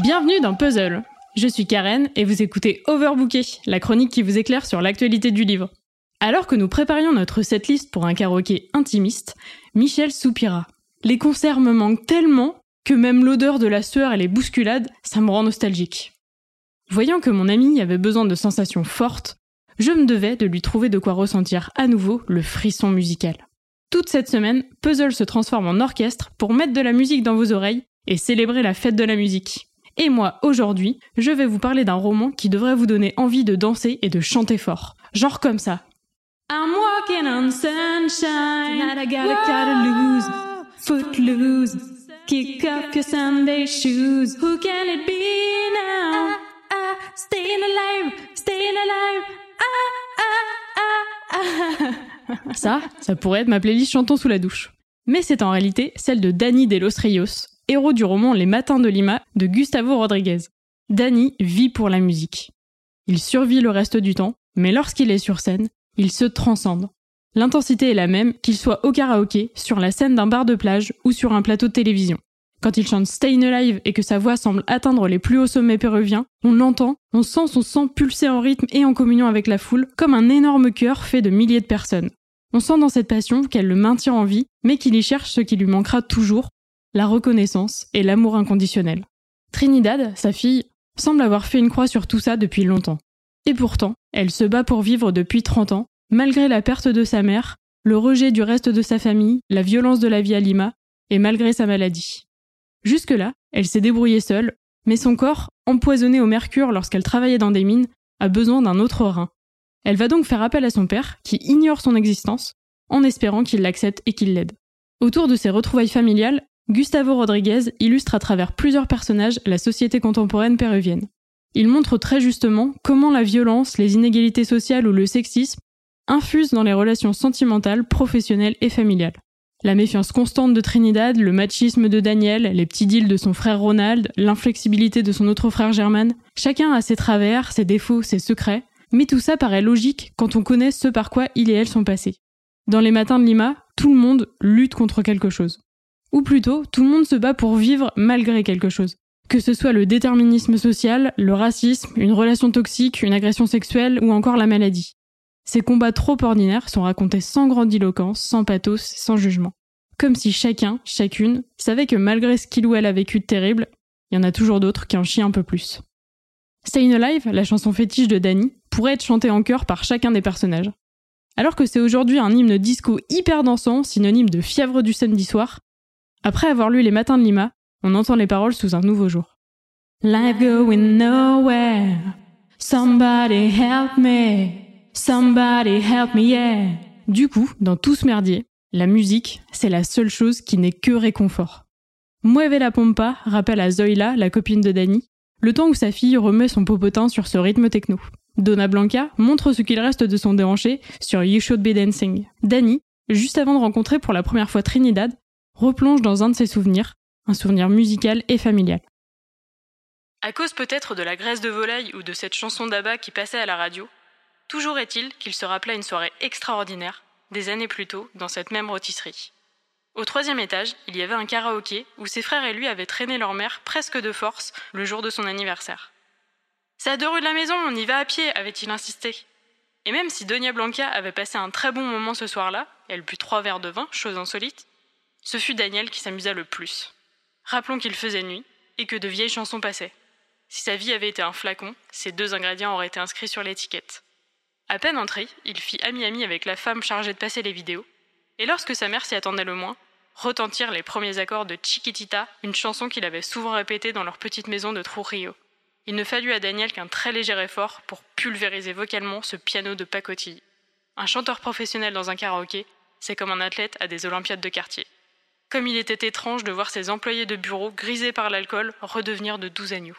Bienvenue dans Puzzle. Je suis Karen et vous écoutez Overbooké, la chronique qui vous éclaire sur l'actualité du livre. Alors que nous préparions notre setlist pour un karaoké intimiste, Michel soupira. Les concerts me manquent tellement que même l'odeur de la sueur et les bousculades, ça me rend nostalgique. Voyant que mon ami avait besoin de sensations fortes, je me devais de lui trouver de quoi ressentir à nouveau le frisson musical. Toute cette semaine, Puzzle se transforme en orchestre pour mettre de la musique dans vos oreilles et célébrer la fête de la musique. Et moi, aujourd'hui, je vais vous parler d'un roman qui devrait vous donner envie de danser et de chanter fort. Genre comme ça. I'm walking on sunshine, I gotta, gotta lose, foot loose, kick your Sunday shoes. Who can it be now? Ah, ah, staying alive, staying alive. Ah, ah, ah, ah. Ça, ça pourrait être ma playlist Chantons sous la douche. Mais c'est en réalité celle de Danny de los Rios, héros du roman Les Matins de Lima de Gustavo Rodriguez. Danny vit pour la musique. Il survit le reste du temps, mais lorsqu'il est sur scène, il se transcende. L'intensité est la même qu'il soit au karaoké, sur la scène d'un bar de plage ou sur un plateau de télévision. Quand il chante Stayin' Alive et que sa voix semble atteindre les plus hauts sommets péruviens, on l'entend, on sent son sang pulser en rythme et en communion avec la foule, comme un énorme cœur fait de milliers de personnes. On sent dans cette passion qu'elle le maintient en vie, mais qu'il y cherche ce qui lui manquera toujours, la reconnaissance et l'amour inconditionnel. Trinidad, sa fille, semble avoir fait une croix sur tout ça depuis longtemps. Et pourtant, elle se bat pour vivre depuis 30 ans, malgré la perte de sa mère, le rejet du reste de sa famille, la violence de la vie à Lima, et malgré sa maladie. Jusque-là, elle s'est débrouillée seule, mais son corps, empoisonné au mercure lorsqu'elle travaillait dans des mines, a besoin d'un autre rein. Elle va donc faire appel à son père, qui ignore son existence, en espérant qu'il l'accepte et qu'il l'aide. Autour de ses retrouvailles familiales, Gustavo Rodriguez illustre à travers plusieurs personnages la société contemporaine péruvienne. Il montre très justement comment la violence, les inégalités sociales ou le sexisme infusent dans les relations sentimentales, professionnelles et familiales. La méfiance constante de Trinidad, le machisme de Daniel, les petits deals de son frère Ronald, l'inflexibilité de son autre frère German, chacun a ses travers, ses défauts, ses secrets, mais tout ça paraît logique quand on connaît ce par quoi il et elle sont passés. Dans les matins de Lima, tout le monde lutte contre quelque chose. Ou plutôt, tout le monde se bat pour vivre malgré quelque chose. Que ce soit le déterminisme social, le racisme, une relation toxique, une agression sexuelle ou encore la maladie. Ces combats trop ordinaires sont racontés sans grandiloquence, sans pathos, sans jugement. Comme si chacun, chacune, savait que malgré ce qu'il ou elle a vécu de terrible, il y en a toujours d'autres qui en chient un peu plus. Stayin' Alive, la chanson fétiche de Danny, pourrait être chantée en chœur par chacun des personnages. Alors que c'est aujourd'hui un hymne disco hyper dansant, synonyme de fièvre du samedi soir, après avoir lu Les Matins de Lima, on entend les paroles sous un nouveau jour. Life going nowhere, somebody help me. Somebody help me, yeah. Du coup, dans tout ce merdier, la musique, c'est la seule chose qui n'est que réconfort. Mueve la pompa rappelle à Zoila, la copine de Danny, le temps où sa fille remet son popotin sur ce rythme techno. Donna Blanca montre ce qu'il reste de son déhanché sur You Should Be Dancing. Danny, juste avant de rencontrer pour la première fois Trinidad, replonge dans un de ses souvenirs, un souvenir musical et familial. À cause peut-être de la graisse de volaille ou de cette chanson d'Abba qui passait à la radio, Toujours est-il qu'il se rappela une soirée extraordinaire, des années plus tôt, dans cette même rôtisserie. Au troisième étage, il y avait un karaoké où ses frères et lui avaient traîné leur mère presque de force le jour de son anniversaire. C'est à deux rues de la maison, on y va à pied, avait-il insisté. Et même si Donia Blanca avait passé un très bon moment ce soir-là, elle but trois verres de vin, chose insolite, ce fut Daniel qui s'amusa le plus. Rappelons qu'il faisait nuit et que de vieilles chansons passaient. Si sa vie avait été un flacon, ces deux ingrédients auraient été inscrits sur l'étiquette. À peine entré, il fit ami-ami avec la femme chargée de passer les vidéos, et lorsque sa mère s'y attendait le moins, retentirent les premiers accords de Chiquitita, une chanson qu'il avait souvent répétée dans leur petite maison de Trujillo. Il ne fallut à Daniel qu'un très léger effort pour pulvériser vocalement ce piano de pacotille. Un chanteur professionnel dans un karaoké, c'est comme un athlète à des Olympiades de quartier. Comme il était étrange de voir ses employés de bureau, grisés par l'alcool, redevenir de doux agneaux.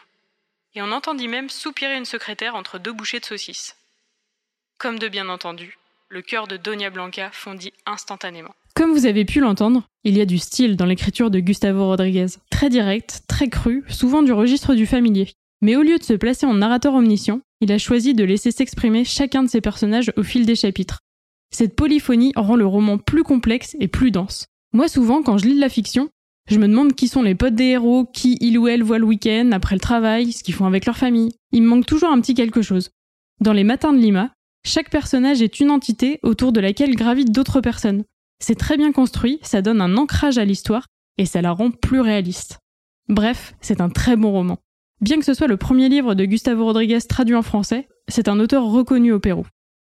Et on entendit même soupirer une secrétaire entre deux bouchées de saucisses. Comme de bien entendu, le cœur de Donia Blanca fondit instantanément. Comme vous avez pu l'entendre, il y a du style dans l'écriture de Gustavo Rodriguez. Très direct, très cru, souvent du registre du familier. Mais au lieu de se placer en narrateur omniscient, il a choisi de laisser s'exprimer chacun de ses personnages au fil des chapitres. Cette polyphonie rend le roman plus complexe et plus dense. Moi souvent, quand je lis de la fiction, Je me demande qui sont les potes des héros, qui il ou elle voit le week-end, après le travail, ce qu'ils font avec leur famille. Il me manque toujours un petit quelque chose. Dans les matins de Lima, chaque personnage est une entité autour de laquelle gravitent d'autres personnes. C'est très bien construit, ça donne un ancrage à l'histoire, et ça la rend plus réaliste. Bref, c'est un très bon roman. Bien que ce soit le premier livre de Gustavo Rodriguez traduit en français, c'est un auteur reconnu au Pérou.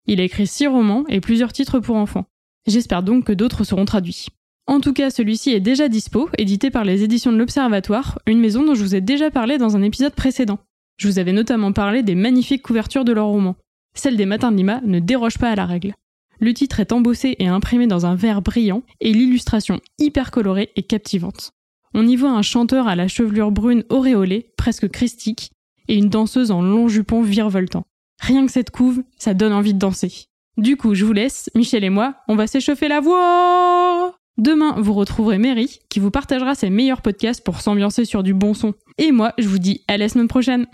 Il a écrit six romans et plusieurs titres pour enfants. J'espère donc que d'autres seront traduits. En tout cas, celui-ci est déjà dispo, édité par les éditions de l'Observatoire, une maison dont je vous ai déjà parlé dans un épisode précédent. Je vous avais notamment parlé des magnifiques couvertures de leurs romans. Celle des Matins de Lima ne déroge pas à la règle. Le titre est embossé et imprimé dans un verre brillant, et l'illustration hyper colorée et captivante. On y voit un chanteur à la chevelure brune auréolée, presque christique, et une danseuse en long jupon virevoltant. Rien que cette couve, ça donne envie de danser. Du coup, je vous laisse, Michel et moi, on va s'échauffer la voix Demain, vous retrouverez Mary, qui vous partagera ses meilleurs podcasts pour s'ambiancer sur du bon son. Et moi, je vous dis à la semaine prochaine